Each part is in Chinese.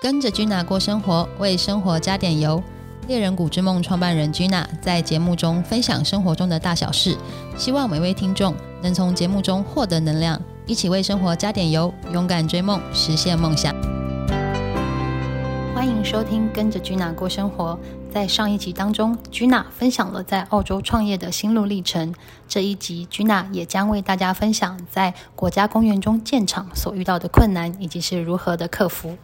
跟着 Gina 过生活，为生活加点油。猎人谷之梦创办人 Gina 在节目中分享生活中的大小事，希望每位听众能从节目中获得能量，一起为生活加点油，勇敢追梦，实现梦想。欢迎收听《跟着 Gina 过生活》。在上一集当中，Gina 分享了在澳洲创业的心路历程。这一集，Gina 也将为大家分享在国家公园中建厂所遇到的困难，以及是如何的克服。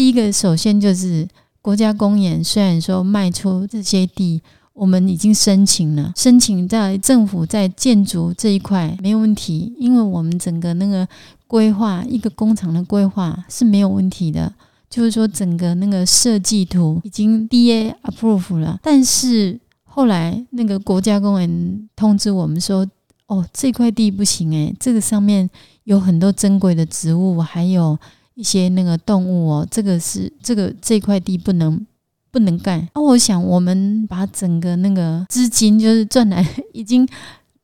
第一个，首先就是国家公园，虽然说卖出这些地，我们已经申请了，申请在政府在建筑这一块没有问题，因为我们整个那个规划一个工厂的规划是没有问题的。就是说，整个那个设计图已经 D A approve 了，但是后来那个国家公园通知我们说，哦，这块地不行诶，这个上面有很多珍贵的植物，还有一些那个动物哦，这个是这个这块地不能不能干。那我想，我们把整个那个资金就是赚来，已经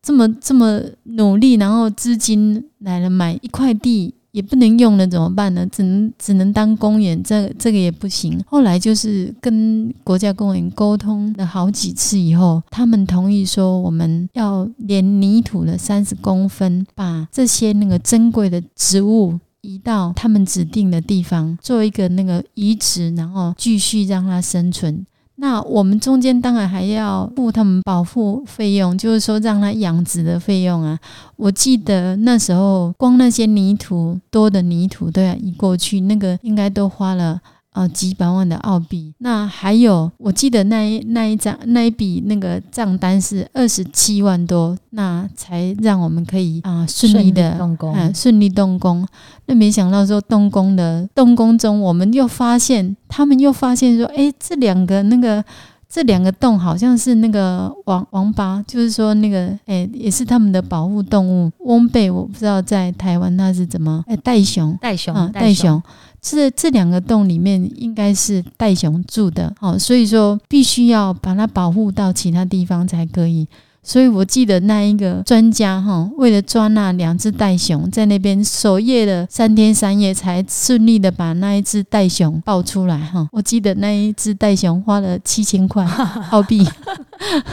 这么这么努力，然后资金来了买一块地。也不能用了，怎么办呢？只能只能当公园，这这个也不行。后来就是跟国家公园沟通了好几次以后，他们同意说我们要连泥土的三十公分，把这些那个珍贵的植物移到他们指定的地方，做一个那个移植，然后继续让它生存。那我们中间当然还要付他们保护费用，就是说让它养殖的费用啊。我记得那时候光那些泥土多的泥土都要移过去，那个应该都花了。啊，几百万的澳币，那还有，我记得那一那一张那一笔那个账单是二十七万多，那才让我们可以啊顺利的动工，顺利动工。那没想到说动工的动工中，我们又发现他们又发现说，哎，这两个那个这两个洞好像是那个王王八，就是说那个哎也是他们的保护动物翁贝，我不知道在台湾它是怎么哎袋熊袋熊袋熊。这这两个洞里面应该是袋熊住的，好，所以说必须要把它保护到其他地方才可以。所以我记得那一个专家哈，为了抓那两只袋熊，在那边守夜了三天三夜，才顺利的把那一只袋熊抱出来哈。我记得那一只袋熊花了七千块 澳币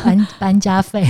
搬搬家费，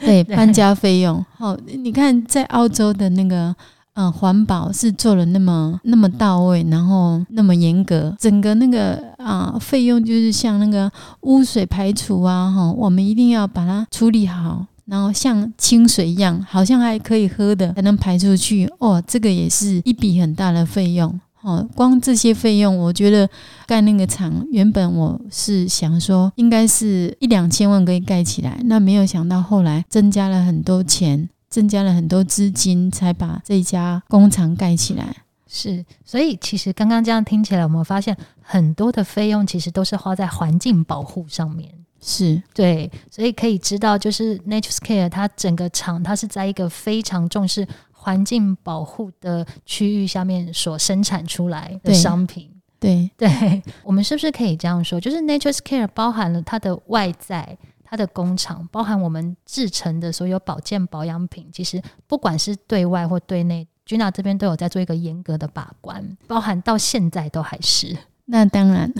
对搬家费用。好，你看在澳洲的那个。嗯，环保是做了那么那么到位，然后那么严格，整个那个啊费用就是像那个污水排除啊，哈，我们一定要把它处理好，然后像清水一样，好像还可以喝的才能排出去哦，这个也是一笔很大的费用哦。光这些费用，我觉得盖那个厂原本我是想说应该是一两千万可以盖起来，那没有想到后来增加了很多钱。增加了很多资金，才把这家工厂盖起来。是，所以其实刚刚这样听起来，我们发现很多的费用其实都是花在环境保护上面。是对，所以可以知道，就是 NatureScare 它整个厂，它是在一个非常重视环境保护的区域下面所生产出来的商品。对，对，我们是不是可以这样说？就是 NatureScare 包含了它的外在。它的工厂包含我们制成的所有保健保养品，其实不管是对外或对内，Gina 这边都有在做一个严格的把关，包含到现在都还是。那当然，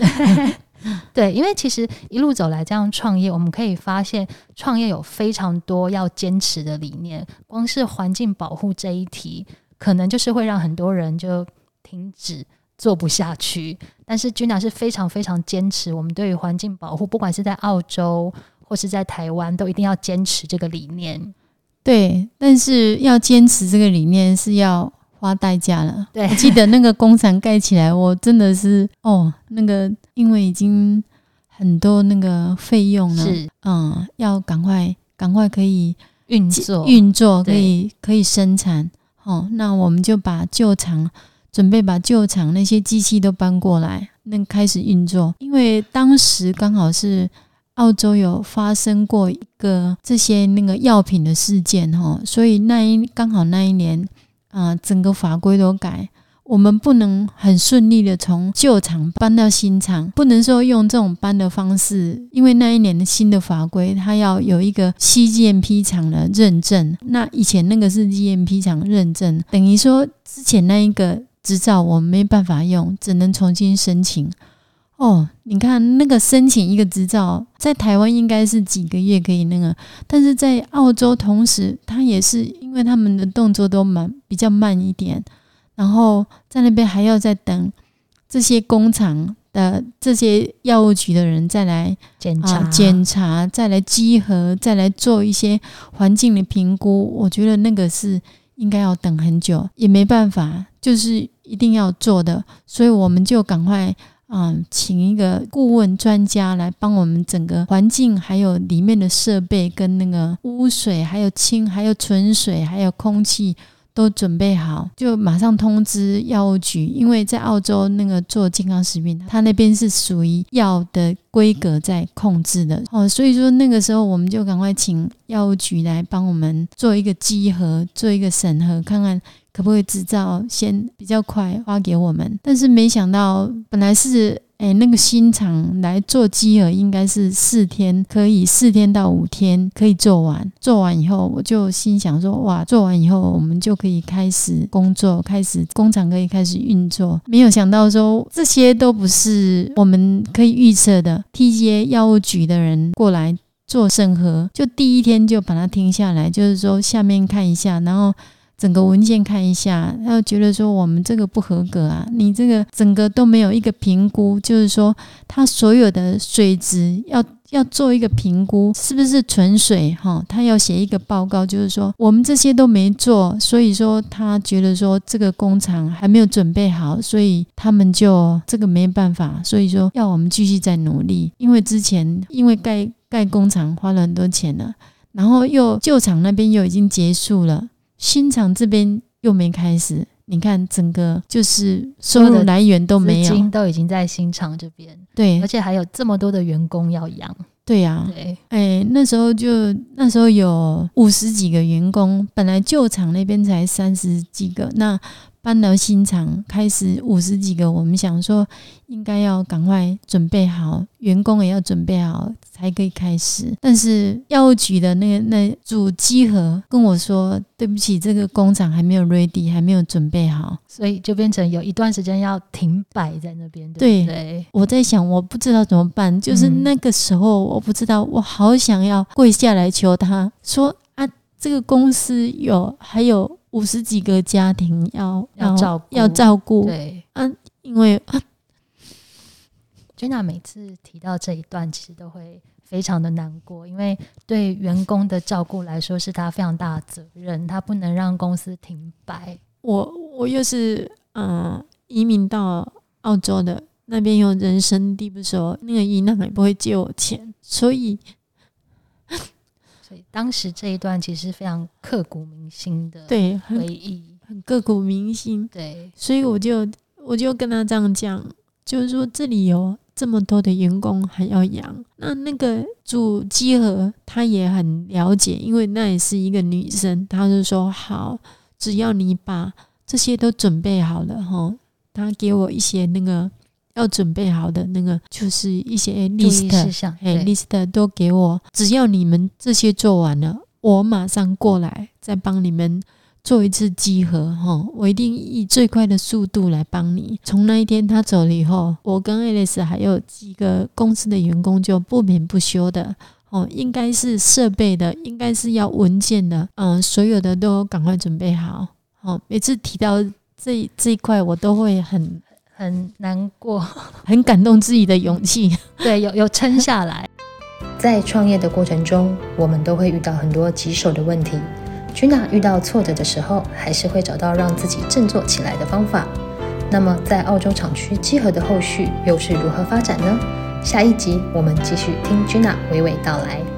对，因为其实一路走来这样创业，我们可以发现创业有非常多要坚持的理念。光是环境保护这一题，可能就是会让很多人就停止做不下去。但是 Gina 是非常非常坚持，我们对于环境保护，不管是在澳洲。或是在台湾，都一定要坚持这个理念。对，但是要坚持这个理念是要花代价了。对，我记得那个工厂盖起来，我真的是哦，那个因为已经很多那个费用了，是嗯，要赶快赶快可以运作运作，可以可以生产。哦，那我们就把旧厂准备把旧厂那些机器都搬过来，那开始运作。因为当时刚好是。澳洲有发生过一个这些那个药品的事件哈，所以那一刚好那一年啊，整个法规都改，我们不能很顺利的从旧厂搬到新厂，不能说用这种搬的方式，因为那一年的新的法规，它要有一个 CGMP 厂的认证，那以前那个是 GMP 厂认证，等于说之前那一个执照我们没办法用，只能重新申请。哦，你看那个申请一个执照，在台湾应该是几个月可以那个，但是在澳洲同时，他也是因为他们的动作都慢比较慢一点，然后在那边还要再等这些工厂的这些药物局的人再来检查检查，再来稽核，再来做一些环境的评估。我觉得那个是应该要等很久，也没办法，就是一定要做的，所以我们就赶快。嗯，请一个顾问专家来帮我们整个环境，还有里面的设备跟那个污水，还有氢，还有纯水，还有空气都准备好，就马上通知药物局。因为在澳洲那个做健康食品，它那边是属于药的规格在控制的哦，所以说那个时候我们就赶快请药物局来帮我们做一个稽核，做一个审核，看看。可不可以制造先比较快发给我们？但是没想到，本来是诶那个新厂来做机耳，应该是四天可以四天到五天可以做完。做完以后，我就心想说：哇，做完以后我们就可以开始工作，开始工厂可以开始运作。没有想到说这些都不是我们可以预测的。TGA 药物局的人过来做审核，就第一天就把它停下来，就是说下面看一下，然后。整个文件看一下，他觉得说我们这个不合格啊，你这个整个都没有一个评估，就是说他所有的水质要要做一个评估，是不是纯水哈？他要写一个报告，就是说我们这些都没做，所以说他觉得说这个工厂还没有准备好，所以他们就这个没办法，所以说要我们继续再努力，因为之前因为盖盖工厂花了很多钱了，然后又旧厂那边又已经结束了。新厂这边又没开始，你看整个就是收入来源都没有，都已经在新厂这边，对，而且还有这么多的员工要养，对呀，对，哎，那时候就那时候有五十几个员工，本来旧厂那边才三十几个，那。搬到新厂，开始五十几个，我们想说应该要赶快准备好，员工也要准备好才可以开始。但是药物局的那个那主机盒跟我说：“对不起，这个工厂还没有 ready，还没有准备好。”所以就变成有一段时间要停摆在那边。对对，我在想，我不知道怎么办。就是那个时候，我不知道，我好想要跪下来求他说：“啊，这个公司有还有。”五十几个家庭要要照要照顾，对，嗯，因为啊，Jenna 每次提到这一段，其实都会非常的难过，因为对员工的照顾来说，是他非常大的责任，他不能让公司停摆。我我又是嗯移民到澳洲的，那边有人生地不熟，那个姨奶奶不会借我钱，所以。当时这一段其实非常刻骨铭心的对回忆，很刻骨铭心。对，所以我就我就跟他这样讲，就是说这里有这么多的员工还要养，那那个主机和他也很了解，因为那也是一个女生，他就说好，只要你把这些都准备好了哈，他给我一些那个。要准备好的那个就是一些 list，哎，list 都给我。只要你们这些做完了，我马上过来再帮你们做一次集合哈。我一定以最快的速度来帮你。从那一天他走了以后，我跟 Alice 还有几个公司的员工就不眠不休的哦，应该是设备的，应该是要文件的，嗯，所有的都赶快准备好。哦，每次提到这这一块，我都会很。很难过，很感动自己的勇气，对，有有撑下来。在创业的过程中，我们都会遇到很多棘手的问题。君娜遇到挫折的时候，还是会找到让自己振作起来的方法。那么，在澳洲厂区集合的后续又是如何发展呢？下一集我们继续听君娜娓娓道来。